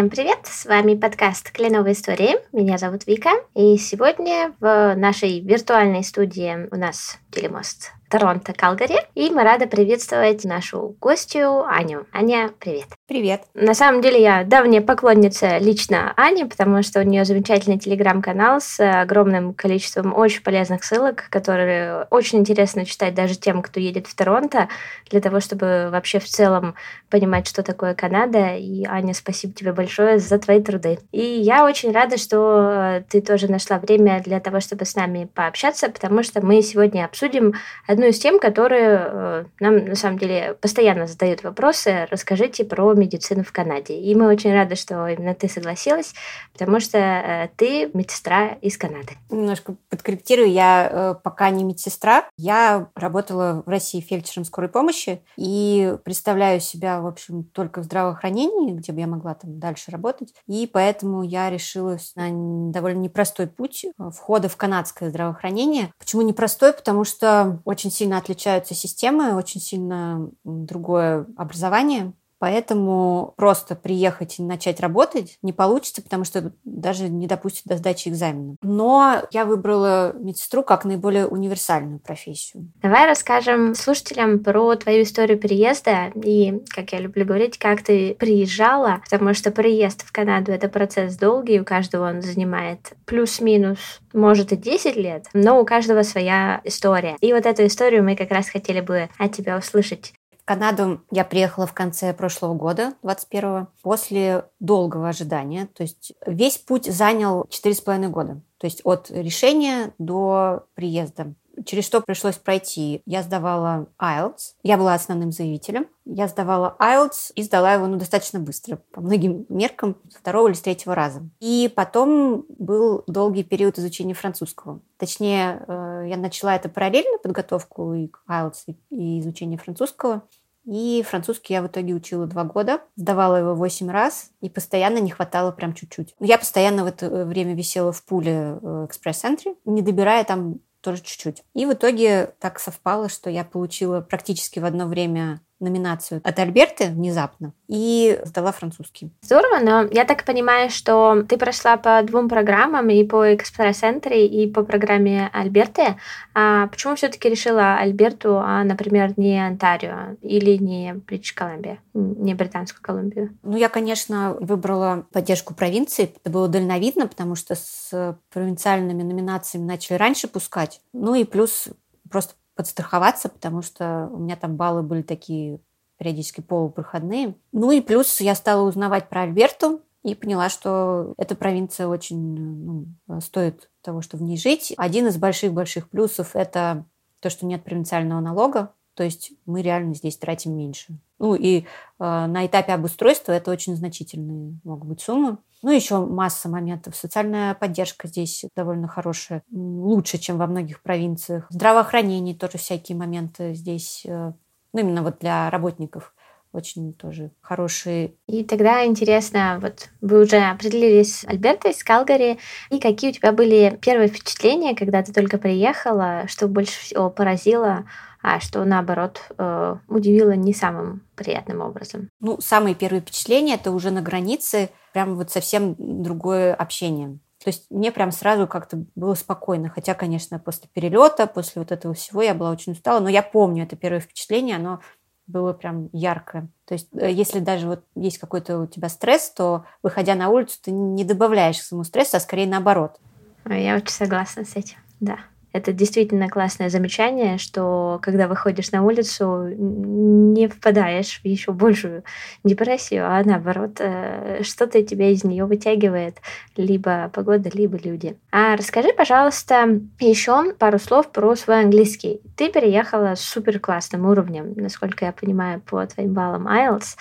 Всем привет! С вами подкаст «Кленовые истории». Меня зовут Вика. И сегодня в нашей виртуальной студии у нас телемост Торонто, Калгари. И мы рады приветствовать нашу гостью Аню. Аня, привет. Привет. На самом деле я давняя поклонница лично Ани, потому что у нее замечательный телеграм-канал с огромным количеством очень полезных ссылок, которые очень интересно читать даже тем, кто едет в Торонто, для того, чтобы вообще в целом понимать, что такое Канада. И, Аня, спасибо тебе большое за твои труды. И я очень рада, что ты тоже нашла время для того, чтобы с нами пообщаться, потому что мы сегодня обсудим одну из тем, которые э, нам на самом деле постоянно задают вопросы. Расскажите про медицину в Канаде. И мы очень рады, что именно ты согласилась, потому что э, ты медсестра из Канады. Немножко подкорректирую. Я э, пока не медсестра. Я работала в России фельдшером скорой помощи и представляю себя, в общем, только в здравоохранении, где бы я могла там дальше работать. И поэтому я решилась на довольно непростой путь входа в канадское здравоохранение. Почему непростой? Потому что очень очень сильно отличаются системы, очень сильно другое образование. Поэтому просто приехать и начать работать не получится, потому что даже не допустят до сдачи экзамена. Но я выбрала медсестру как наиболее универсальную профессию. Давай расскажем слушателям про твою историю переезда и, как я люблю говорить, как ты приезжала, потому что приезд в Канаду — это процесс долгий, у каждого он занимает плюс-минус, может и 10 лет, но у каждого своя история. И вот эту историю мы как раз хотели бы от тебя услышать. Канаду я приехала в конце прошлого года, 21-го, после долгого ожидания. То есть весь путь занял 4,5 года. То есть от решения до приезда. Через что пришлось пройти? Я сдавала IELTS. Я была основным заявителем. Я сдавала IELTS и сдала его ну, достаточно быстро, по многим меркам, второго или с третьего раза. И потом был долгий период изучения французского. Точнее, э, я начала это параллельно, подготовку и к IELTS, и изучение французского. И французский я в итоге учила два года, сдавала его восемь раз, и постоянно не хватало прям чуть-чуть. Я постоянно в это время висела в пуле э, экспресс-центре, не добирая там тоже чуть-чуть. И в итоге так совпало, что я получила практически в одно время номинацию от Альберты внезапно и сдала французский. Здорово, но я так понимаю, что ты прошла по двум программам, и по экспресс-центре, и по программе Альберты. А почему все-таки решила Альберту, а, например, не Онтарио или не Бритиш Колумбия, не Британскую Колумбию? Ну, я, конечно, выбрала поддержку провинции. Это было дальновидно, потому что с провинциальными номинациями начали раньше пускать. Ну и плюс просто подстраховаться, потому что у меня там баллы были такие периодически полупроходные. Ну и плюс я стала узнавать про Альберту и поняла, что эта провинция очень ну, стоит того, чтобы в ней жить. Один из больших-больших плюсов – это то, что нет провинциального налога, то есть мы реально здесь тратим меньше. Ну и э, на этапе обустройства это очень значительные могут быть суммы. Ну, еще масса моментов. Социальная поддержка здесь довольно хорошая, лучше, чем во многих провинциях. Здравоохранение тоже всякие моменты здесь, э, ну, именно вот для работников очень тоже хорошие. И тогда интересно, вот вы уже определились с Альбертой, с Калгари, и какие у тебя были первые впечатления, когда ты только приехала, что больше всего поразило что наоборот э, удивило не самым приятным образом. Ну, самые первые впечатления это уже на границе, прям вот совсем другое общение. То есть мне прям сразу как-то было спокойно. Хотя, конечно, после перелета, после вот этого всего я была очень устала, но я помню это первое впечатление, оно было прям яркое. То есть э, если даже вот есть какой-то у тебя стресс, то, выходя на улицу, ты не добавляешь к своему стрессу, а скорее наоборот. Я очень согласна с этим, да. Это действительно классное замечание, что когда выходишь на улицу, не впадаешь в еще большую депрессию, а наоборот, э, что-то тебя из нее вытягивает, либо погода, либо люди. А расскажи, пожалуйста, еще пару слов про свой английский. Ты переехала с супер классным уровнем, насколько я понимаю, по твоим баллам IELTS.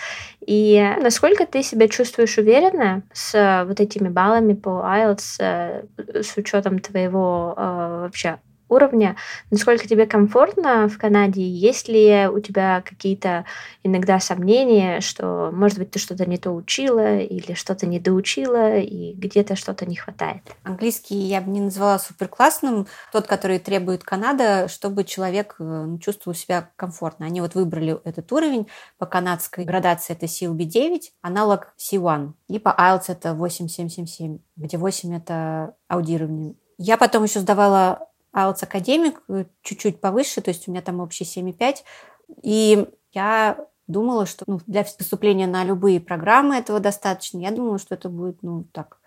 И насколько ты себя чувствуешь уверенно с вот этими баллами по IELTS, э, с учетом твоего э, вообще уровня. Насколько тебе комфортно в Канаде? Есть ли у тебя какие-то иногда сомнения, что, может быть, ты что-то не то учила или что-то не доучила, и где-то что-то не хватает? Английский я бы не назвала суперклассным. Тот, который требует Канада, чтобы человек э, ну, чувствовал себя комфортно. Они вот выбрали этот уровень. По канадской градации это CLB-9, аналог C1. И по IELTS это 8777, где 8 это аудирование. Я потом еще сдавала IELTS академик э, чуть-чуть повыше, то есть у меня там общий 7,5. И я думала, что ну, для поступления на любые программы этого достаточно. Я думала, что это будет, ну, так,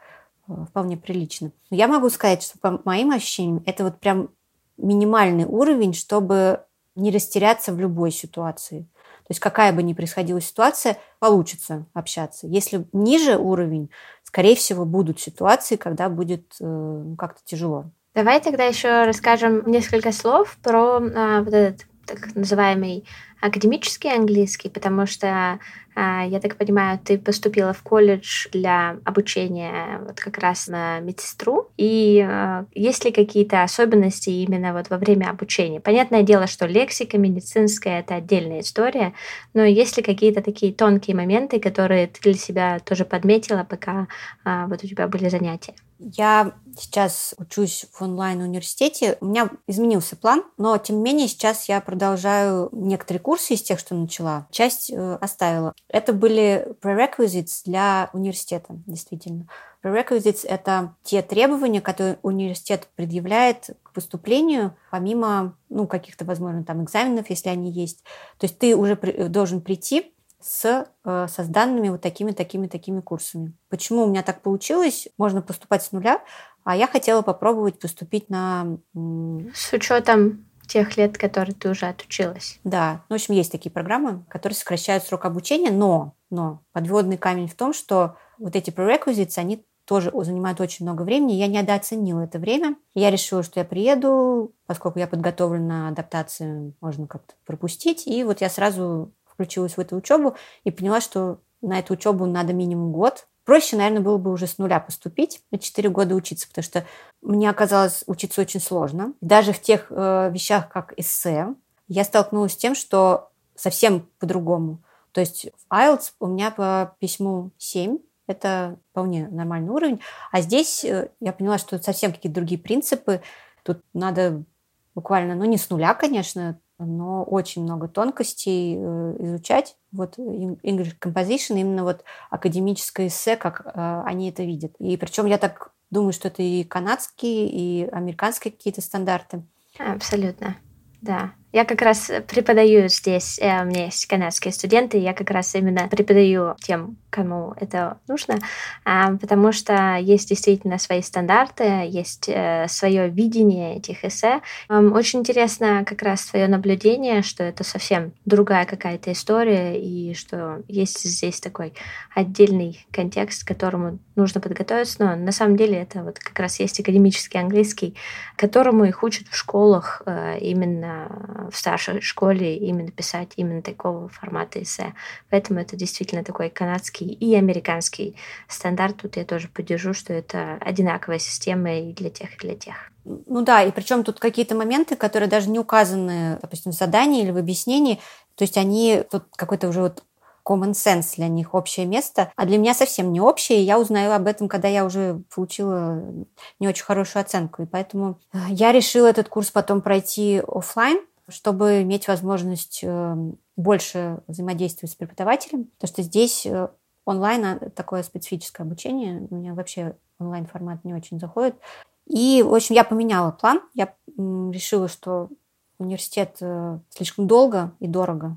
э, вполне прилично. Но я могу сказать, что по моим ощущениям, это вот прям минимальный уровень, чтобы не растеряться в любой ситуации. То есть какая бы ни происходила ситуация, получится общаться. Если ниже уровень, скорее всего, будут ситуации, когда будет э, ну, как-то тяжело. Давай тогда еще расскажем несколько слов про а, вот этот так называемый академический английский, потому что, я так понимаю, ты поступила в колледж для обучения вот как раз на медсестру. И а, есть ли какие-то особенности именно вот во время обучения? Понятное дело, что лексика медицинская — это отдельная история, но есть ли какие-то такие тонкие моменты, которые ты для себя тоже подметила, пока а, вот у тебя были занятия? Я сейчас учусь в онлайн-университете. У меня изменился план, но тем не менее сейчас я продолжаю некоторые курсы из тех, что начала. Часть э, оставила. Это были prerequisites для университета, действительно. Prerequisites — это те требования, которые университет предъявляет к поступлению, помимо ну, каких-то, возможно, там экзаменов, если они есть. То есть ты уже при, должен прийти с, э, со данными вот такими, такими, такими курсами. Почему у меня так получилось? Можно поступать с нуля, а я хотела попробовать поступить на... С учетом тех лет, которые ты уже отучилась. Да, ну, в общем, есть такие программы, которые сокращают срок обучения, но, но подводный камень в том, что вот эти prerequisites, они тоже занимают очень много времени. Я недооценила это время. Я решила, что я приеду, поскольку я подготовлена адаптацию, можно как-то пропустить. И вот я сразу включилась в эту учебу и поняла, что на эту учебу надо минимум год. Проще, наверное, было бы уже с нуля поступить, на 4 года учиться, потому что мне оказалось учиться очень сложно. Даже в тех э, вещах, как эссе, я столкнулась с тем, что совсем по-другому. То есть в IELTS у меня по письму 7, это вполне нормальный уровень. А здесь э, я поняла, что совсем какие-то другие принципы. Тут надо буквально, ну не с нуля, конечно, но очень много тонкостей э, изучать. Вот English Composition, именно вот академическое эссе, как э, они это видят. И причем я так думаю, что это и канадские, и американские какие-то стандарты. Абсолютно, да. Я как раз преподаю здесь, э, у меня есть канадские студенты, я как раз именно преподаю тем, кому это нужно, а, потому что есть действительно свои стандарты, есть э, свое видение этих эссе. Очень интересно как раз твое наблюдение, что это совсем другая какая-то история, и что есть здесь такой отдельный контекст, к которому нужно подготовиться, но на самом деле это вот как раз есть академический английский, которому их учат в школах э, именно в старшей школе именно писать именно такого формата эссе. Поэтому это действительно такой канадский и американский стандарт. Тут я тоже поддержу, что это одинаковая система и для тех, и для тех. Ну да, и причем тут какие-то моменты, которые даже не указаны, допустим, в задании или в объяснении, то есть они тут какой-то уже вот common sense для них, общее место, а для меня совсем не общее. Я узнаю об этом, когда я уже получила не очень хорошую оценку. И поэтому я решила этот курс потом пройти офлайн, чтобы иметь возможность эм, больше взаимодействовать с преподавателем, потому что здесь э, онлайн а, такое специфическое обучение, у меня вообще онлайн-формат не очень заходит. И, в общем, я поменяла план, я решила, что университет э, слишком долго и дорого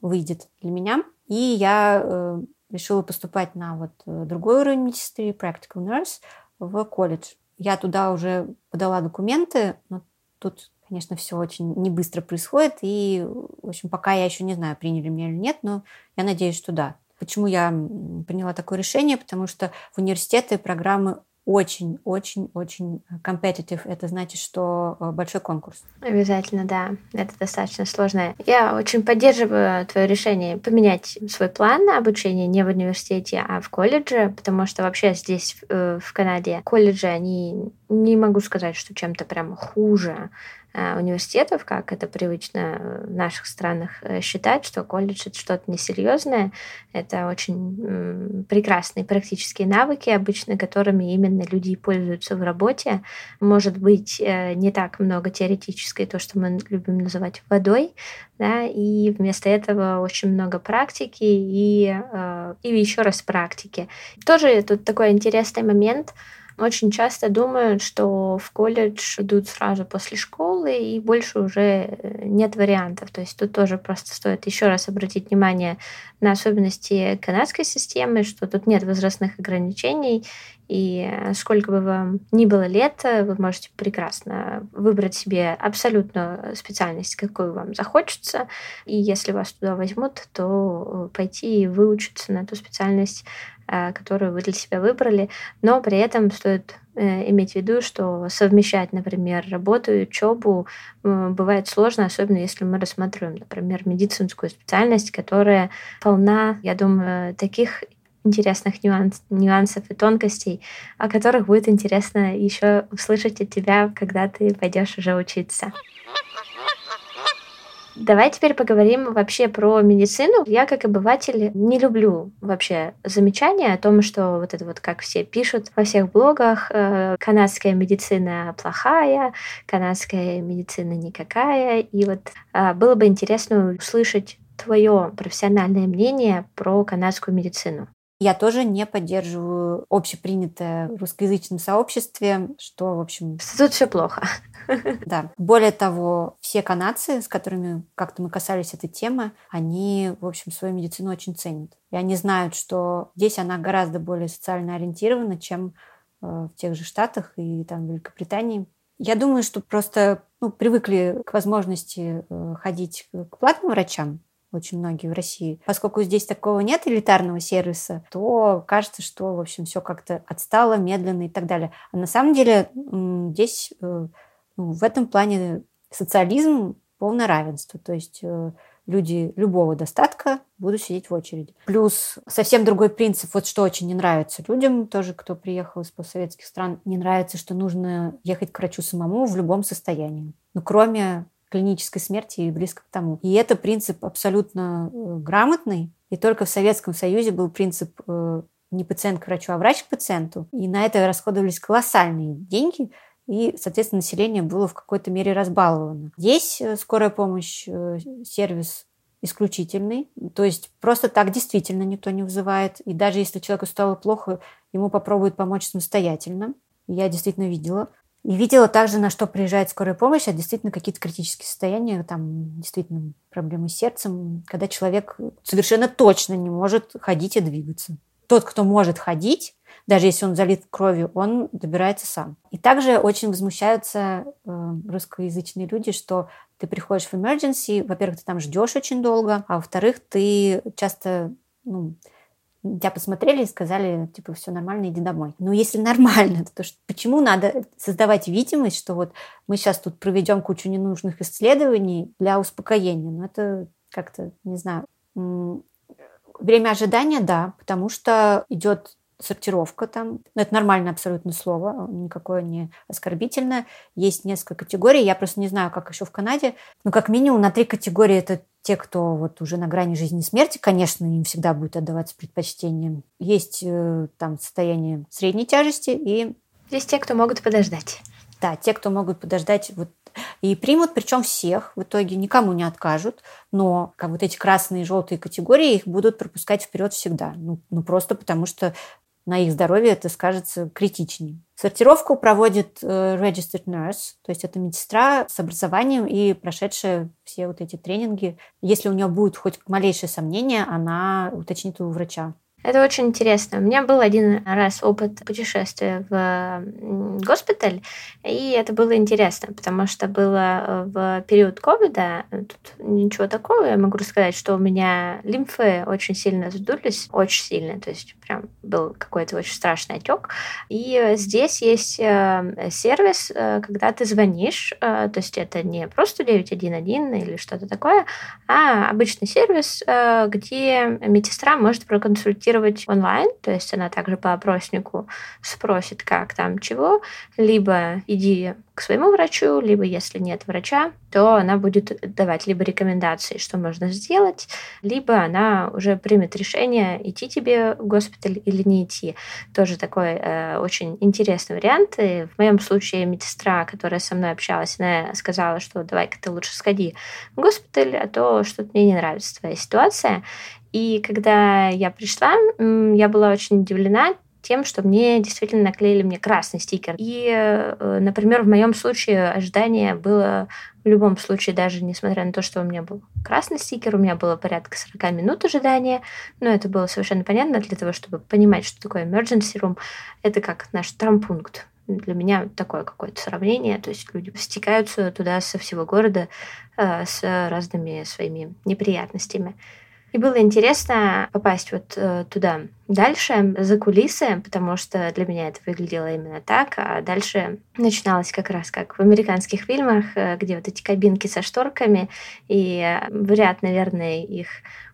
выйдет для меня, и я э, решила поступать на вот другой уровень медсестры, Practical Nurse, в колледж. Я туда уже подала документы, но тут конечно, все очень не быстро происходит. И, в общем, пока я еще не знаю, приняли меня или нет, но я надеюсь, что да. Почему я приняла такое решение? Потому что в университеты программы очень-очень-очень competitive. Это значит, что э, большой конкурс. Обязательно, да. Это достаточно сложно. Я очень поддерживаю твое решение поменять свой план на обучение не в университете, а в колледже, потому что вообще здесь, в э, Канаде, колледжи, они не могу сказать, что чем-то прям хуже э, университетов, как это привычно в наших странах считать, что колледж это что-то несерьезное. Это очень прекрасные практические навыки, обычно которыми именно люди пользуются в работе. Может быть, не так много теоретической, то, что мы любим называть водой, да, и вместо этого очень много практики и, и еще раз практики. Тоже тут такой интересный момент — очень часто думают, что в колледж идут сразу после школы, и больше уже э, нет вариантов. То есть тут тоже просто стоит еще раз обратить внимание на особенности канадской системы, что тут нет возрастных ограничений, и сколько бы вам ни было лет, вы можете прекрасно выбрать себе абсолютно специальность, какую вам захочется. И если вас туда возьмут, то пойти и выучиться на эту специальность Э, которую вы для себя выбрали, но при этом стоит э, иметь в виду, что совмещать, например, работу и учебу бывает сложно, особенно если мы рассматриваем, например, медицинскую специальность, которая полна, я думаю, таких интересных нюанс, нюансов и тонкостей, о которых будет интересно еще услышать от тебя, когда ты пойдешь уже учиться. Давай теперь поговорим вообще про медицину. Я, как обыватель, не люблю вообще замечания о том, что вот это вот, как все пишут во всех блогах, э, канадская медицина плохая, канадская медицина никакая. И вот э, было бы интересно услышать твое профессиональное мнение про канадскую медицину. Я тоже не поддерживаю общепринятое в русскоязычном сообществе, что, в общем... Тут все плохо. Да. Более того, все канадцы, с которыми как-то мы касались этой темы, они, в общем, свою медицину очень ценят. И они знают, что здесь она гораздо более социально ориентирована, чем э, в тех же Штатах и там в Великобритании. Я думаю, что просто ну, привыкли к возможности э, ходить к платным врачам, очень многие в России. Поскольку здесь такого нет элитарного сервиса, то кажется, что, в общем, все как-то отстало, медленно и так далее. А на самом деле здесь ну, в этом плане социализм полное равенство. То есть э, люди любого достатка будут сидеть в очереди. Плюс совсем другой принцип, вот что очень не нравится людям, тоже кто приехал из постсоветских стран, не нравится, что нужно ехать к врачу самому в любом состоянии. Ну, кроме клинической смерти и близко к тому. И это принцип абсолютно э, грамотный. И только в Советском Союзе был принцип э, не пациент к врачу, а врач к пациенту. И на это расходовались колоссальные деньги, и, соответственно, население было в какой-то мере разбаловано. Здесь э, скорая помощь, сервис исключительный, то есть просто так действительно никто не вызывает. И даже если человеку стало плохо, ему попробуют помочь самостоятельно. Я действительно видела. И видела также, на что приезжает скорая помощь, а действительно какие-то критические состояния, там действительно проблемы с сердцем, когда человек совершенно точно не может ходить и двигаться. Тот, кто может ходить, даже если он залит кровью, он добирается сам. И также очень возмущаются э, русскоязычные люди, что ты приходишь в emergency, во-первых, ты там ждешь очень долго, а во-вторых, ты часто ну, тебя посмотрели и сказали, типа, все нормально, иди домой. Ну, если нормально, то что, почему надо создавать видимость, что вот мы сейчас тут проведем кучу ненужных исследований для успокоения? Ну, это как-то, не знаю. Время ожидания, да, потому что идет сортировка там. Ну, это нормальное абсолютно слово, никакое не оскорбительное. Есть несколько категорий. Я просто не знаю, как еще в Канаде. Но как минимум на три категории это те, кто вот уже на грани жизни и смерти, конечно, им всегда будет отдаваться предпочтение. Есть э, там состояние средней тяжести и... Есть те, кто могут подождать. Да, те, кто могут подождать вот и примут, причем всех, в итоге никому не откажут, но как вот эти красные и желтые категории их будут пропускать вперед всегда. Ну, ну просто потому что на их здоровье это скажется критичнее. Сортировку проводит э, registered nurse, то есть это медсестра с образованием и прошедшая все вот эти тренинги. Если у нее будет хоть малейшее сомнение, она уточнит у врача. Это очень интересно. У меня был один раз опыт путешествия в госпиталь, и это было интересно, потому что было э, в период ковида, тут ничего такого, я могу рассказать, что у меня лимфы очень сильно сдулись, очень сильно, то есть прям был какой-то очень страшный отек. И здесь есть э, сервис, э, когда ты звонишь, то есть это не просто 911 или что-то такое, а обычный сервис, где медсестра может проконсультировать консультировать онлайн, то есть она также по опроснику спросит, как там чего, либо иди к своему врачу, либо если нет врача, то она будет давать либо рекомендации, что можно сделать, либо она уже примет решение, идти тебе в госпиталь или не идти. Тоже такой э, очень интересный вариант. И в моем случае медсестра, которая со мной общалась, она сказала, что давай-ка ты лучше сходи в госпиталь, а то что-то мне не нравится твоя ситуация. И когда я пришла, я была очень удивлена тем, что мне действительно наклеили мне красный стикер. И, э, например, в моем случае ожидание было в любом случае, даже несмотря на то, что у меня был красный стикер, у меня было порядка 40 минут ожидания, но это было совершенно понятно для того, чтобы понимать, что такое emergency room. Это как наш травмпункт. Для меня такое какое-то сравнение. То есть люди стекаются туда со всего города э, с разными своими неприятностями. И было интересно попасть вот э, туда дальше, за кулисы, потому что для меня это выглядело именно так. А дальше начиналось как раз как в американских фильмах, э, где вот эти кабинки со шторками, и э, в ряд, наверное, их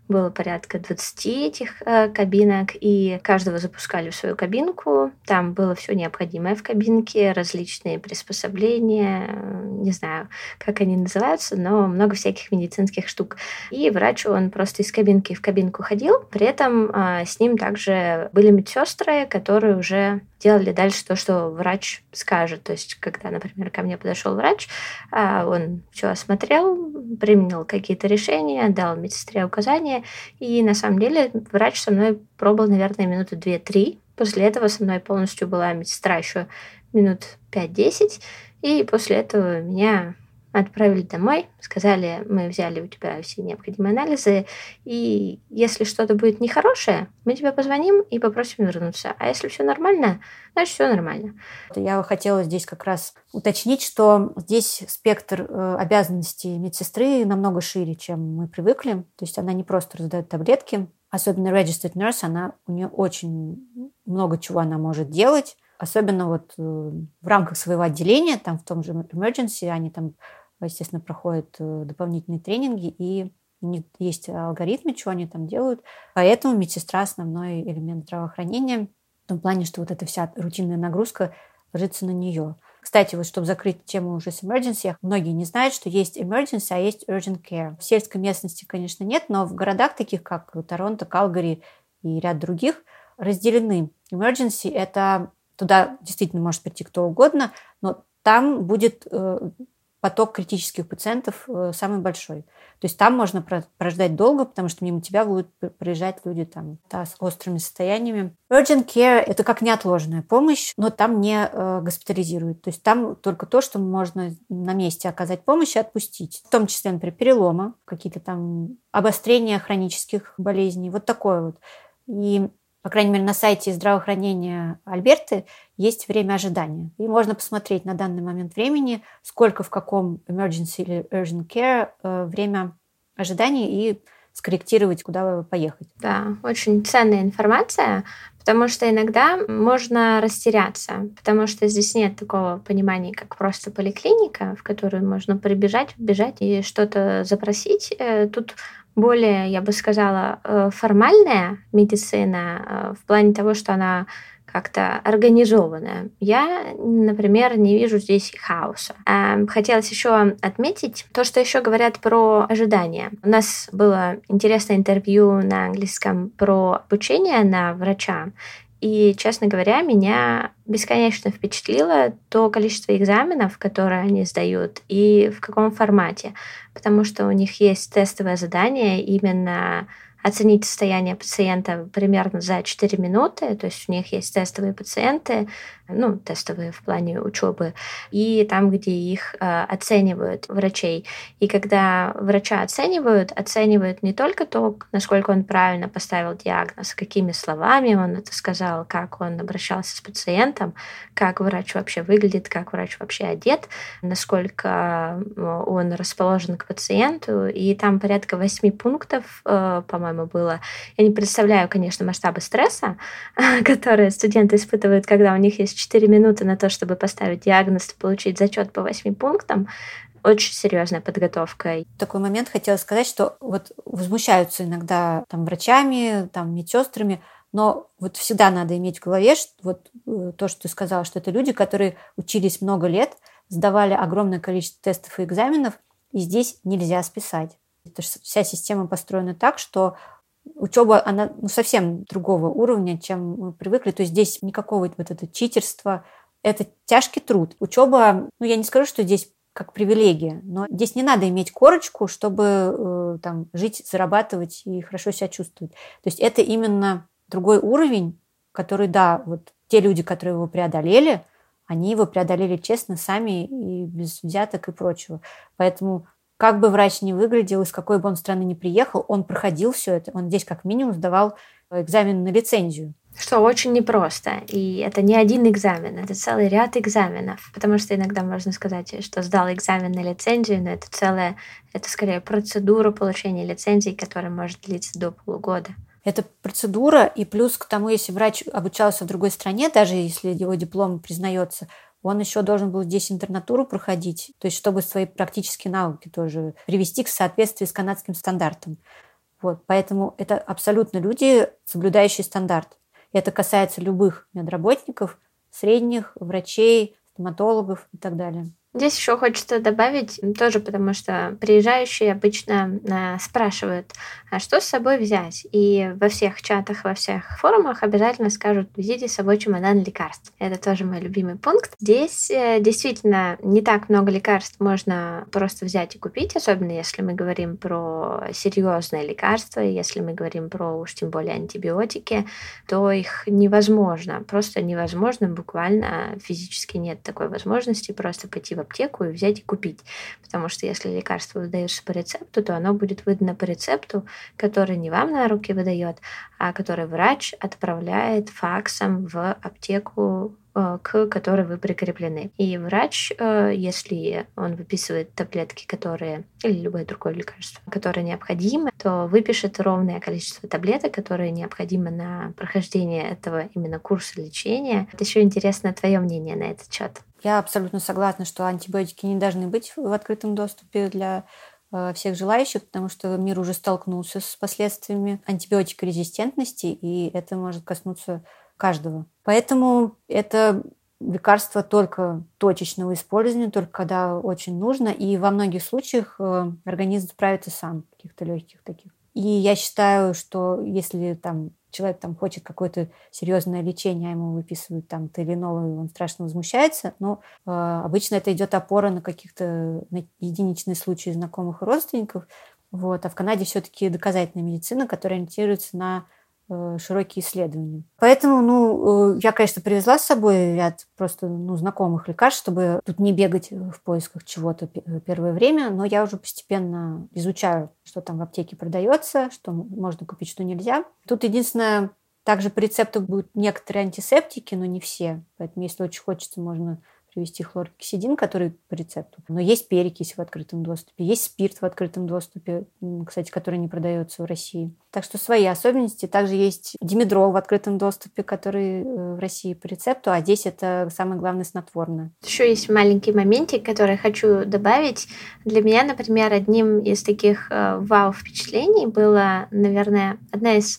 было порядка 20 этих э, кабинок, и каждого запускали в свою кабинку. Там было все необходимое в кабинке, различные приспособления, э, не знаю, как они называются, но много всяких медицинских штук. И врач, он просто из кабинки в кабинку ходил. При этом э, с ним также были медсестры, которые уже делали дальше то, что врач скажет. То есть, когда, например, ко мне подошел врач, э, он все осмотрел, применил какие-то решения, дал медсестре указания, и на самом деле врач со мной пробовал, наверное, минуты две-три. После этого со мной полностью была медсестра еще минут 5-10, и после этого меня отправили домой, сказали, мы взяли у тебя все необходимые анализы, и если что-то будет нехорошее, мы тебе позвоним и попросим вернуться. А если все нормально, значит, все нормально. Я хотела здесь как раз уточнить, что здесь спектр э, обязанностей медсестры намного шире, чем мы привыкли. То есть она не просто раздает таблетки, особенно registered nurse, она, у нее очень много чего она может делать, особенно вот э, в рамках своего отделения, там в том же emergency, они там естественно, проходят э, дополнительные тренинги, и у них есть алгоритмы, что они там делают. Поэтому медсестра – основной элемент здравоохранения в том плане, что вот эта вся рутинная нагрузка ложится на нее. Кстати, вот чтобы закрыть тему уже с emergency, многие не знают, что есть emergency, а есть urgent care. В сельской местности, конечно, нет, но в городах таких, как Торонто, Калгари и ряд других, разделены. Emergency – это туда действительно может прийти кто угодно, но там будет э, поток критических пациентов э, самый большой. То есть там можно прождать долго, потому что мимо тебя будут проезжать люди там да, с острыми состояниями. Urgent care – это как неотложная помощь, но там не э, госпитализируют. То есть там только то, что можно на месте оказать помощь и отпустить. В том числе, например, перелома, какие-то там обострения хронических болезней. Вот такое вот. И по крайней мере, на сайте здравоохранения Альберты есть время ожидания. И можно посмотреть на данный момент времени, сколько в каком emergency или urgent care э, время ожидания и скорректировать, куда поехать. Да, очень ценная информация, потому что иногда можно растеряться, потому что здесь нет такого понимания, как просто поликлиника, в которую можно прибежать, бежать и что-то запросить. Э, тут более, я бы сказала, э, формальная медицина э, в плане того, что она как-то организованная. Я, например, не вижу здесь хаоса. Эм, хотелось еще отметить то, что еще говорят про ожидания. У нас было интересное интервью на английском про обучение на врача. И, честно говоря, меня бесконечно впечатлило то количество экзаменов, которые они сдают, и в каком формате. Потому что у них есть тестовое задание именно оценить состояние пациента примерно за 4 минуты. То есть у них есть тестовые пациенты, ну, тестовые в плане учебы, и там, где их э, оценивают врачей. И когда врача оценивают, оценивают не только то, насколько он правильно поставил диагноз, какими словами он это сказал, как он обращался с пациентом, как врач вообще выглядит, как врач вообще одет, насколько он расположен к пациенту. И там порядка восьми пунктов, э, по-моему, было. Я не представляю, конечно, масштабы стресса, которые студенты испытывают, когда у них есть 4 минуты на то, чтобы поставить диагноз получить зачет по 8 пунктам, очень серьезная подготовка. Такой момент хотела сказать, что вот возмущаются иногда там врачами, там медсестрами, Но вот всегда надо иметь в голове что, вот э, то, что ты сказала, что это люди, которые учились много лет, сдавали огромное количество тестов и экзаменов, и здесь нельзя списать. Это вся система построена так, что учеба, она ну, совсем другого уровня, чем мы привыкли. То есть здесь никакого вот это читерства, это тяжкий труд. Учеба, ну я не скажу, что здесь как привилегия, но здесь не надо иметь корочку, чтобы э, там жить, зарабатывать и хорошо себя чувствовать. То есть это именно другой уровень, который, да, вот те люди, которые его преодолели, они его преодолели честно сами и без взяток и прочего. Поэтому как бы врач ни выглядел, из какой бы он страны ни приехал, он проходил все это. Он здесь как минимум сдавал экзамен на лицензию. Что очень непросто. И это не один экзамен, это целый ряд экзаменов. Потому что иногда можно сказать, что сдал экзамен на лицензию, но это целая, это скорее процедура получения лицензии, которая может длиться до полугода. Это процедура, и плюс к тому, если врач обучался в другой стране, даже если его диплом признается, он еще должен был здесь интернатуру проходить, то есть чтобы свои практические навыки тоже привести к соответствии с канадским стандартом. Вот, поэтому это абсолютно люди, соблюдающие стандарт. И это касается любых медработников, средних, врачей, стоматологов и так далее. Здесь еще хочется добавить, тоже потому что приезжающие обычно э, спрашивают, а что с собой взять? И во всех чатах, во всех форумах обязательно скажут, везите с собой чемодан лекарств. Это тоже мой любимый пункт. Здесь э, действительно не так много лекарств можно просто взять и купить, особенно если мы говорим про серьезные лекарства, если мы говорим про уж тем более антибиотики, то их невозможно, просто невозможно, буквально физически нет такой возможности просто пойти в аптеку и взять и купить. Потому что если лекарство выдается по рецепту, то оно будет выдано по рецепту, который не вам на руки выдает, а который врач отправляет факсом в аптеку Э, к которой вы прикреплены. И врач, э, если он выписывает таблетки, которые, или любое другое лекарство, которое необходимо, то выпишет ровное количество таблеток, которые необходимы на прохождение этого именно курса лечения. Это еще интересно твое мнение на этот счет. Я абсолютно согласна, что антибиотики не должны быть в открытом доступе для э, всех желающих, потому что мир уже столкнулся с последствиями антибиотикорезистентности, и это может коснуться каждого. Поэтому это лекарство только точечного использования, только когда очень нужно, и во многих случаях э, организм справится сам, каких-то легких таких. И я считаю, что если там человек там хочет какое-то серьезное лечение, а ему выписывают там теленол, и он страшно возмущается, но э, обычно это идет опора на каких-то на единичные случаи знакомых и родственников. Вот. А в Канаде все-таки доказательная медицина, которая ориентируется на широкие исследования. Поэтому, ну, э, я, конечно, привезла с собой ряд просто ну, знакомых лекарств, чтобы тут не бегать в поисках чего-то первое время, но я уже постепенно изучаю, что там в аптеке продается, что можно купить, что нельзя. Тут единственное, также по рецепту будут некоторые антисептики, но не все. Поэтому, если очень хочется, можно привести хлоргексидин, который по рецепту. Но есть перекись в открытом доступе, есть спирт в открытом доступе, кстати, который не продается в России. Так что свои особенности. Также есть димедрол в открытом доступе, который э, в России по рецепту, а здесь это самое главное снотворное. Еще есть маленький моментик, который хочу добавить. Для меня, например, одним из таких э, вау-впечатлений было, наверное, одна из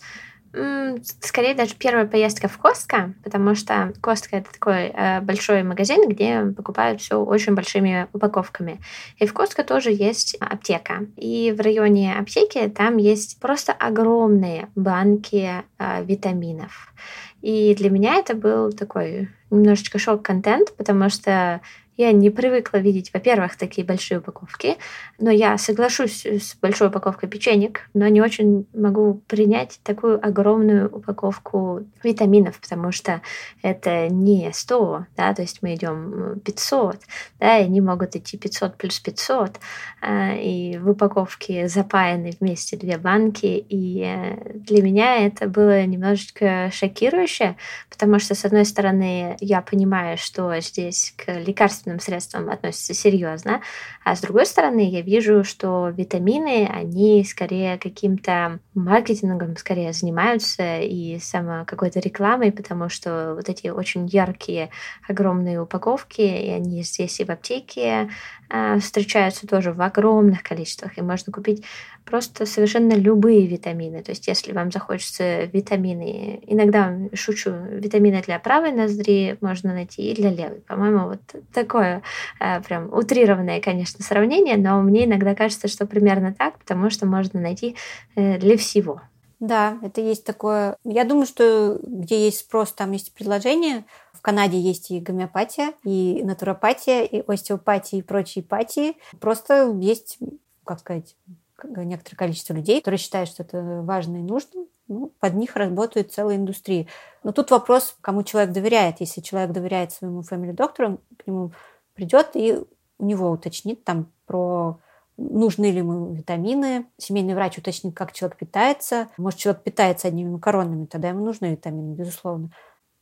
Скорее даже первая поездка в Костка, потому что Костка это такой э, большой магазин, где покупают все очень большими упаковками. И в Костка тоже есть аптека. И в районе аптеки там есть просто огромные банки э, витаминов. И для меня это был такой немножечко шок-контент, потому что я не привыкла видеть, во-первых, такие большие упаковки, но я соглашусь с большой упаковкой печенек, но не очень могу принять такую огромную упаковку витаминов, потому что это не 100, да, то есть мы идем 500, да, и они могут идти 500 плюс 500, а, и в упаковке запаяны вместе две банки, и э, для меня это было немножечко шокирующе, потому что, с одной стороны, я понимаю, что здесь к лекарственным лекарственным средствам относятся серьезно, а с другой стороны я вижу, что витамины, они скорее каким-то маркетингом скорее занимаются и само какой-то рекламой, потому что вот эти очень яркие, огромные упаковки, и они здесь и в аптеке э, встречаются тоже в огромных количествах, и можно купить просто совершенно любые витамины. То есть, если вам захочется витамины, иногда шучу, витамины для правой ноздри можно найти и для левой. По-моему, вот такое э, прям утрированное, конечно, сравнение, но мне иногда кажется, что примерно так, потому что можно найти э, для всего. Да, это есть такое. Я думаю, что где есть спрос, там есть предложение. В Канаде есть и гомеопатия, и натуропатия, и остеопатия, и прочие патии. Просто есть, как сказать, некоторое количество людей, которые считают, что это важно и нужно, ну, под них работают целые индустрии. Но тут вопрос, кому человек доверяет. Если человек доверяет своему family доктору, к нему придет и у него уточнит там про нужны ли ему витамины. Семейный врач уточнит, как человек питается. Может, человек питается одними макаронами, тогда ему нужны витамины, безусловно.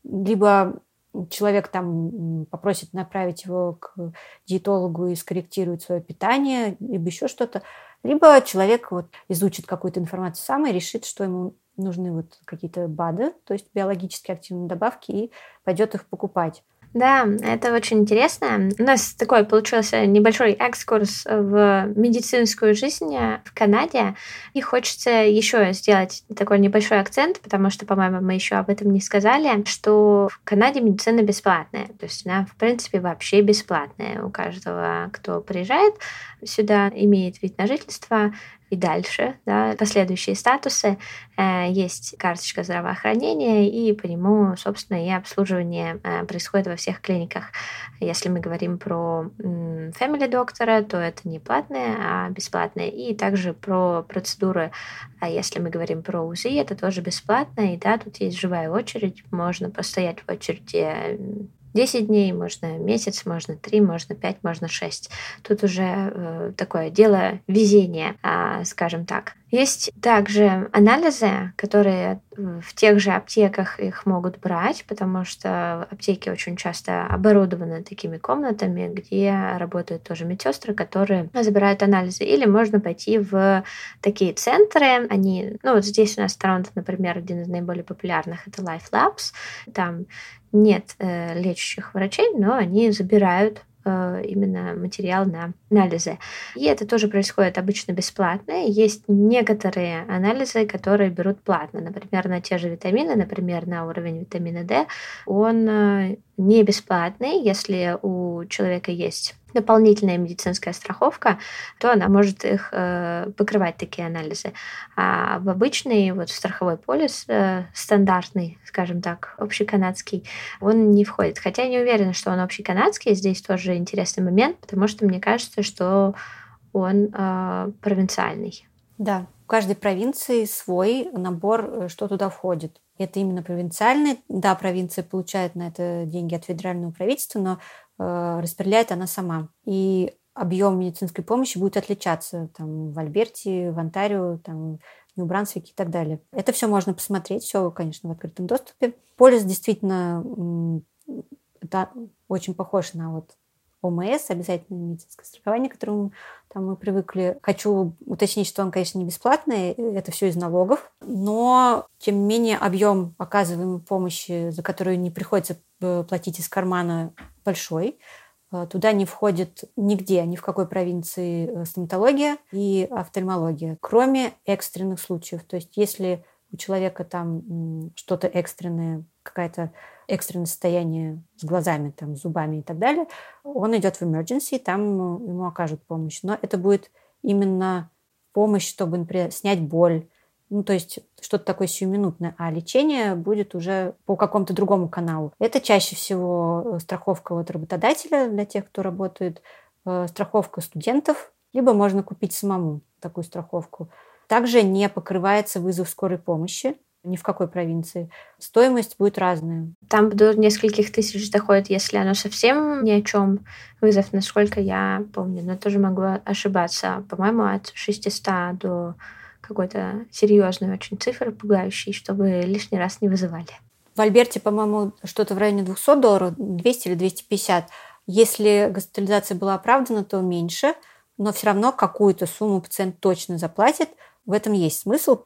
Либо человек там попросит направить его к диетологу и скорректирует свое питание, либо еще что-то. Либо человек вот изучит какую-то информацию сам и решит, что ему нужны вот какие-то БАДы, то есть биологически активные добавки, и пойдет их покупать. Да, это очень интересно. У нас такой получился небольшой экскурс в медицинскую жизнь в Канаде. И хочется еще сделать такой небольшой акцент, потому что, по-моему, мы еще об этом не сказали, что в Канаде медицина бесплатная. То есть она, в принципе, вообще бесплатная. У каждого, кто приезжает сюда, имеет вид на жительство, и дальше, да, последующие статусы. Э, есть карточка здравоохранения, и по нему, собственно, и обслуживание э, происходит во всех клиниках. Если мы говорим про family доктора, то это не платное, а бесплатное. И также про процедуры, а если мы говорим про УЗИ, это тоже бесплатно. И да, тут есть живая очередь, можно постоять в очереди 10 дней, можно месяц, можно 3, можно 5, можно 6. Тут уже э, такое дело везения, э, скажем так. Есть также анализы, которые в тех же аптеках их могут брать, потому что аптеки очень часто оборудованы такими комнатами, где работают тоже медсестры, которые забирают анализы. Или можно пойти в такие центры. Они, ну вот здесь у нас в Торонто, например, один из наиболее популярных это Life Labs. Там нет э, лечащих врачей, но они забирают э, именно материал на анализы. И это тоже происходит обычно бесплатно. Есть некоторые анализы, которые берут платно. Например, на те же витамины, например, на уровень витамина D, он э, не бесплатный, если у человека есть дополнительная медицинская страховка, то она может их э, покрывать такие анализы. А в обычный вот страховой полис э, стандартный, скажем так, общеканадский, он не входит. Хотя я не уверена, что он общеканадский. Здесь тоже интересный момент, потому что мне кажется, что он э, провинциальный. Да, у каждой провинции свой набор, что туда входит. Это именно провинциальный. Да, провинция получает на это деньги от федерального правительства, но распределяет она сама. И объем медицинской помощи будет отличаться там, в Альберте, в Онтарио, там, в Нью-Брансвике и так далее. Это все можно посмотреть, все, конечно, в открытом доступе. Полис действительно это очень похож на вот ОМС, обязательное медицинское страхование, к которому там мы привыкли. Хочу уточнить, что он, конечно, не бесплатный, это все из налогов, но, тем не менее, объем оказываемой помощи, за которую не приходится э, платить из кармана, большой. Э, туда не входит нигде, ни в какой провинции э, стоматология и офтальмология, кроме экстренных случаев. То есть если у человека там что-то экстренное, какая-то экстренное состояние с глазами, там, зубами и так далее, он идет в emergency, там ему окажут помощь. Но это будет именно помощь, чтобы, например, снять боль, ну, то есть что-то такое сиюминутное, а лечение будет уже по какому-то другому каналу. Это чаще всего э, страховка от работодателя для тех, кто работает, э, страховка студентов, либо можно купить самому такую страховку. Также не покрывается вызов скорой помощи ни в какой провинции. Стоимость будет разная. Там до нескольких тысяч доходит, если оно совсем ни о чем вызов, насколько я помню. Но тоже могу ошибаться. По-моему, от 600 до какой-то серьезной очень цифры, пугающей, чтобы лишний раз не вызывали. В Альберте, по-моему, что-то в районе 200 долларов, 200 или 250. Если госпитализация была оправдана, то меньше, но все равно какую-то сумму пациент точно заплатит – в этом есть смысл.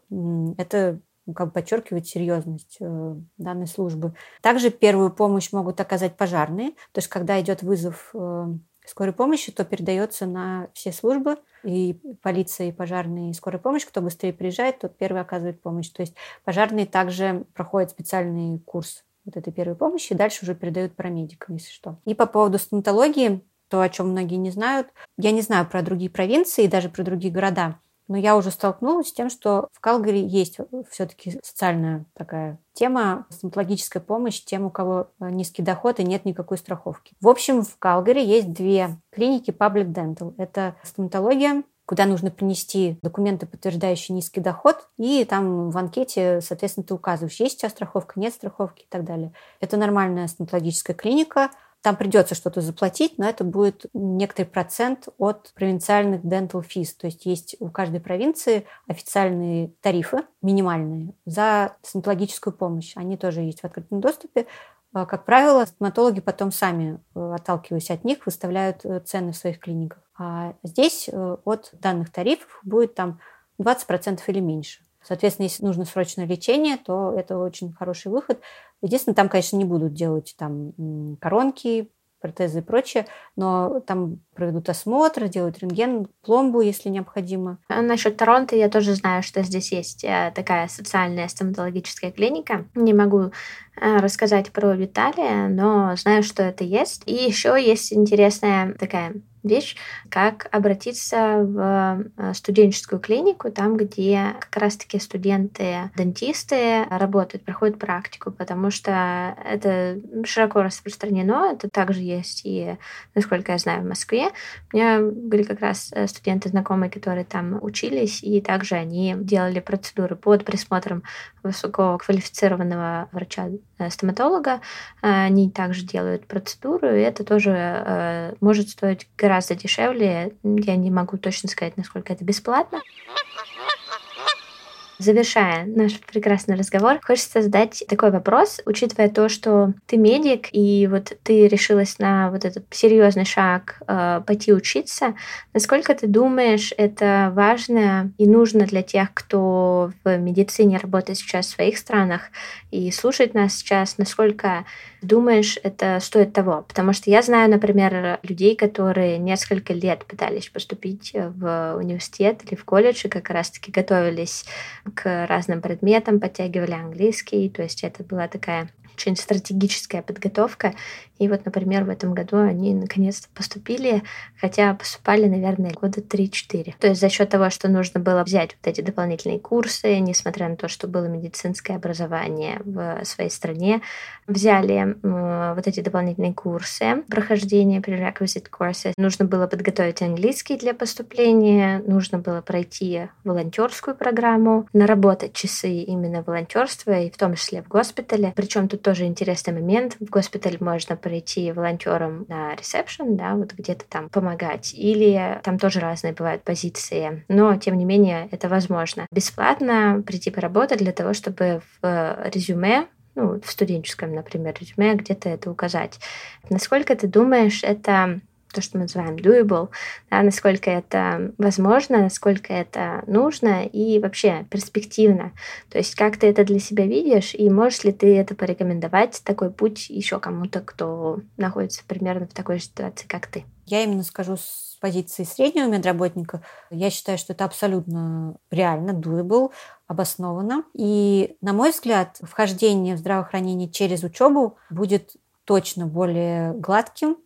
Это как бы подчеркивает серьезность э, данной службы. Также первую помощь могут оказать пожарные. То есть, когда идет вызов э, скорой помощи, то передается на все службы, и полиция, и пожарные, и скорая помощь. Кто быстрее приезжает, тот первый оказывает помощь. То есть пожарные также проходят специальный курс вот этой первой помощи, и дальше уже передают парамедикам, если что. И по поводу стоматологии, то, о чем многие не знают, я не знаю про другие провинции и даже про другие города, но я уже столкнулась с тем, что в Калгари есть все-таки социальная такая тема, стоматологическая помощь тем, у кого э, низкий доход и нет никакой страховки. В общем, в Калгари есть две клиники Public Dental. Это стоматология, куда нужно принести документы, подтверждающие низкий доход, и там в анкете, соответственно, ты указываешь, есть у тебя страховка, нет страховки и так далее. Это нормальная стоматологическая клиника, там придется что-то заплатить, но это будет некоторый процент от провинциальных dental fees. То есть есть у каждой провинции официальные тарифы, минимальные, за стоматологическую помощь. Они тоже есть в открытом доступе. А, как правило, стоматологи потом сами, э, отталкиваясь от них, выставляют э, цены в своих клиниках. А здесь э, от данных тарифов будет там 20% или меньше. Соответственно, если нужно срочное лечение, то это очень хороший выход. Единственное, там, конечно, не будут делать там коронки, протезы и прочее, но там проведут осмотр, делают рентген, пломбу, если необходимо. А насчет Торонто я тоже знаю, что здесь есть э, такая социальная стоматологическая клиника. Не могу рассказать про детали, но знаю, что это есть. И еще есть интересная такая вещь, как обратиться в э, студенческую клинику, там, где как раз-таки студенты-дантисты работают, проходят практику, потому что это широко распространено, это также есть и, насколько я знаю, в Москве. У меня были как раз э, студенты знакомые, которые там учились, и также они делали процедуры под присмотром высококвалифицированного врача-стоматолога. Они также делают процедуры, и это тоже э, может стоить гораздо дешевле. Я не могу точно сказать, насколько это бесплатно. Завершая наш прекрасный разговор, хочется задать такой вопрос, учитывая то, что ты медик, и вот ты решилась на вот этот серьезный шаг э, пойти учиться, насколько ты думаешь, это важно и нужно для тех, кто в медицине работает сейчас в своих странах и слушает нас сейчас, насколько думаешь, это стоит того? Потому что я знаю, например, людей, которые несколько лет пытались поступить в университет или в колледж, и как раз-таки готовились к разным предметам, подтягивали английский, то есть это была такая очень стратегическая подготовка. И вот, например, в этом году они наконец-то поступили, хотя поступали, наверное, года 3-4. То есть за счет того, что нужно было взять вот эти дополнительные курсы, несмотря на то, что было медицинское образование в своей стране, взяли э, вот эти дополнительные курсы прохождения prerequisite courses. Нужно было подготовить английский для поступления, нужно было пройти волонтерскую программу, наработать часы именно волонтерства, и в том числе в госпитале. Причем тут тоже интересный момент. В госпиталь можно прийти волонтером на ресепшн, да, вот где-то там помогать. Или там тоже разные бывают позиции. Но, тем не менее, это возможно. Бесплатно прийти поработать для того, чтобы в резюме ну, в студенческом, например, резюме где-то это указать. Насколько ты думаешь, это то, что мы называем doable, да, насколько это возможно, насколько это нужно и вообще перспективно. То есть как ты это для себя видишь и можешь ли ты это порекомендовать, такой путь еще кому-то, кто находится примерно в такой же ситуации, как ты? Я именно скажу с позиции среднего медработника. Я считаю, что это абсолютно реально, doable, обосновано. И, на мой взгляд, вхождение в здравоохранение через учебу будет точно более гладким,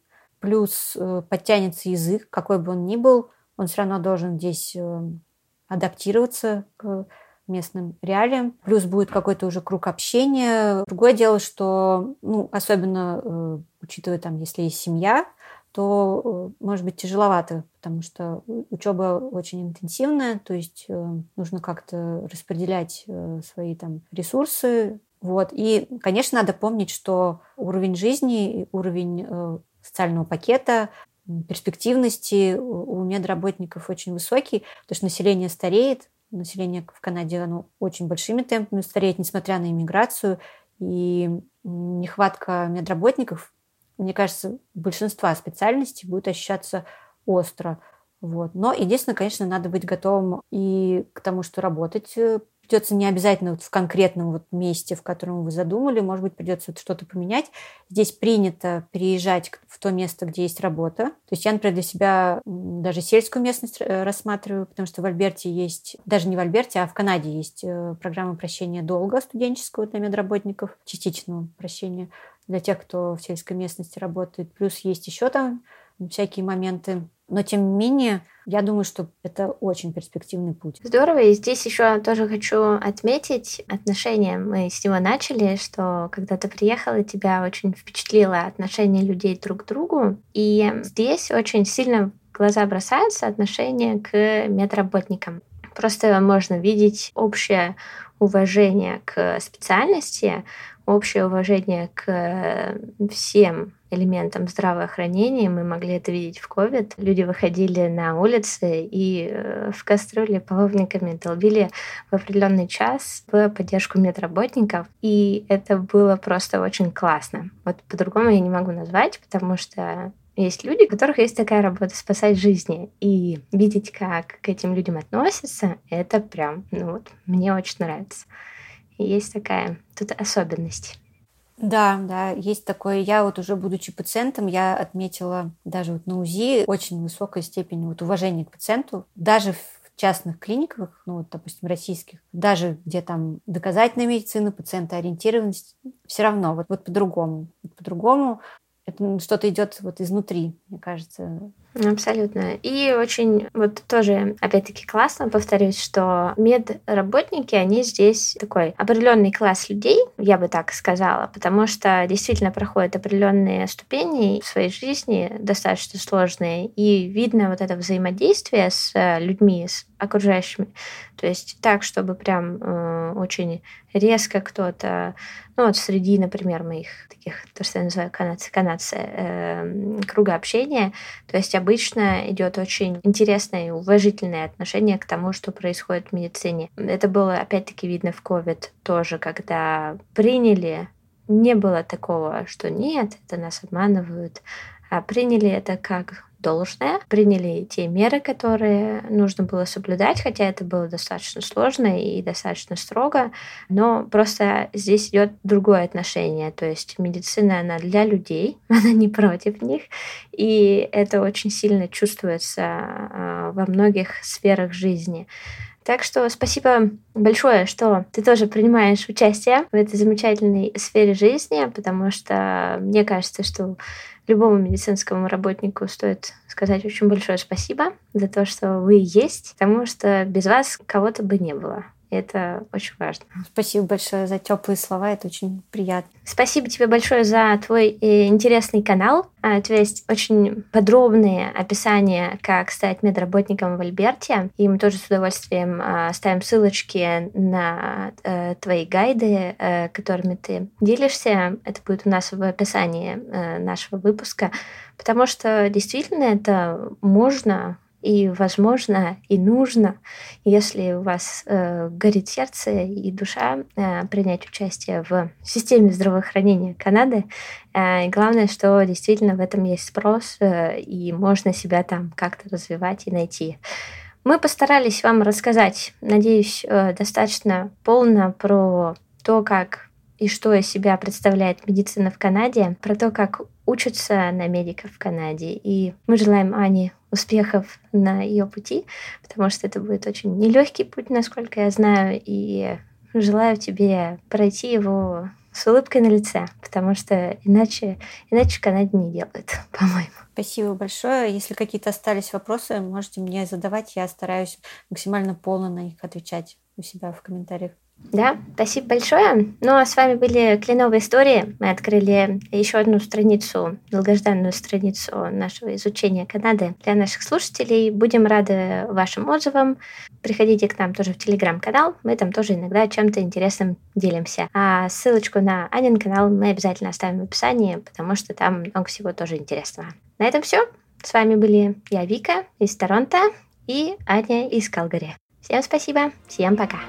плюс э, подтянется язык, какой бы он ни был, он все равно должен здесь э, адаптироваться к местным реалиям. Плюс будет какой-то уже круг общения. Другое дело, что, ну, особенно э, учитывая там, если есть семья, то может быть тяжеловато, потому что учеба очень интенсивная, то есть нужно как-то распределять свои там ресурсы. Вот. И, конечно, надо помнить, что уровень жизни, уровень социального пакета, перспективности у медработников очень высокий, потому что население стареет, население в Канаде оно очень большими темпами стареет, несмотря на иммиграцию, и нехватка медработников, мне кажется, большинства специальностей будет ощущаться остро. Вот. Но единственное, конечно, надо быть готовым и к тому, что работать э, придется не обязательно вот в конкретном вот месте, в котором вы задумали, может быть, придется вот что-то поменять. Здесь принято переезжать в то место, где есть работа. То есть я, например, для себя даже сельскую местность э, рассматриваю, потому что в Альберте есть, даже не в Альберте, а в Канаде есть э, программа прощения долга студенческого для медработников, частичного прощения для тех, кто в сельской местности работает. Плюс есть еще там всякие моменты. Но, тем не менее, я думаю, что это очень перспективный путь. Здорово. И здесь еще тоже хочу отметить отношения. Мы с него начали, что когда ты приехала, тебя очень впечатлило отношение людей друг к другу. И здесь очень сильно в глаза бросается отношение к медработникам. Просто можно видеть общее уважение к специальности, общее уважение к всем элементом здравоохранения. Мы могли это видеть в COVID. Люди выходили на улицы и э, в кастрюле половниками долбили в определенный час в поддержку медработников. И это было просто очень классно. Вот по-другому я не могу назвать, потому что есть люди, у которых есть такая работа спасать жизни. И видеть, как к этим людям относятся, это прям, ну вот, мне очень нравится. Есть такая тут особенность. Да, да, есть такое. Я вот уже будучи пациентом, я отметила даже вот на УЗИ очень высокая степень вот уважения к пациенту. Даже в частных клиниках, ну вот, допустим, российских, даже где там доказательная медицина, пациентоориентированность, все равно вот, вот по-другому. Вот по-другому это что-то идет вот изнутри, мне кажется. Абсолютно. И очень вот тоже, опять-таки, классно, повторюсь, что медработники, они здесь такой определенный класс людей, я бы так сказала, потому что действительно проходят определенные ступени в своей жизни, достаточно сложные, и видно вот это взаимодействие с людьми, с окружающими. То есть так, чтобы прям э, очень резко кто-то, ну вот среди, например, моих таких, то, что я называю канадцы, канадцы, э, круга общения, то есть обычно идет очень интересное и уважительное отношение к тому, что происходит в медицине. Это было, опять-таки, видно в COVID тоже, когда приняли, не было такого, что нет, это нас обманывают, а приняли это как должное, приняли те меры, которые нужно было соблюдать, хотя это было достаточно сложно и достаточно строго, но просто здесь идет другое отношение, то есть медицина, она для людей, она не против них, и это очень сильно чувствуется а, во многих сферах жизни. Так что спасибо большое, что ты тоже принимаешь участие в этой замечательной сфере жизни, потому что мне кажется, что любому медицинскому работнику стоит сказать очень большое спасибо за то, что вы есть, потому что без вас кого-то бы не было. Это очень важно. Спасибо большое за теплые слова, это очень приятно. Спасибо тебе большое за твой э, интересный канал. А, у тебя есть очень подробные описания, как стать медработником в Альберте. И мы тоже с удовольствием а, ставим ссылочки на э, твои гайды, э, которыми ты делишься. Это будет у нас в описании нашего выпуска, потому что действительно это можно и возможно, и нужно, если у вас э, горит сердце и душа, э, принять участие в системе здравоохранения Канады. Э, и главное, что действительно в этом есть спрос, э, и можно себя там как-то развивать и найти. Мы постарались вам рассказать, надеюсь, э, достаточно полно про то, как и что из себя представляет медицина в Канаде, про то, как учатся на медиков в Канаде. И мы желаем Ане успехов на ее пути, потому что это будет очень нелегкий путь, насколько я знаю, и желаю тебе пройти его с улыбкой на лице, потому что иначе, иначе Канаде не делают, по-моему. Спасибо большое. Если какие-то остались вопросы, можете мне задавать. Я стараюсь максимально полно на них отвечать у себя в комментариях. Да, спасибо большое. Ну а с вами были Кленовые истории. Мы открыли еще одну страницу, долгожданную страницу нашего изучения Канады для наших слушателей. Будем рады вашим отзывам. Приходите к нам тоже в телеграм-канал. Мы там тоже иногда чем-то интересным делимся. А ссылочку на Анин канал мы обязательно оставим в описании, потому что там много всего тоже интересного. На этом все. С вами были я, Вика из Торонто и Аня из Калгари. Всем спасибо. Всем пока.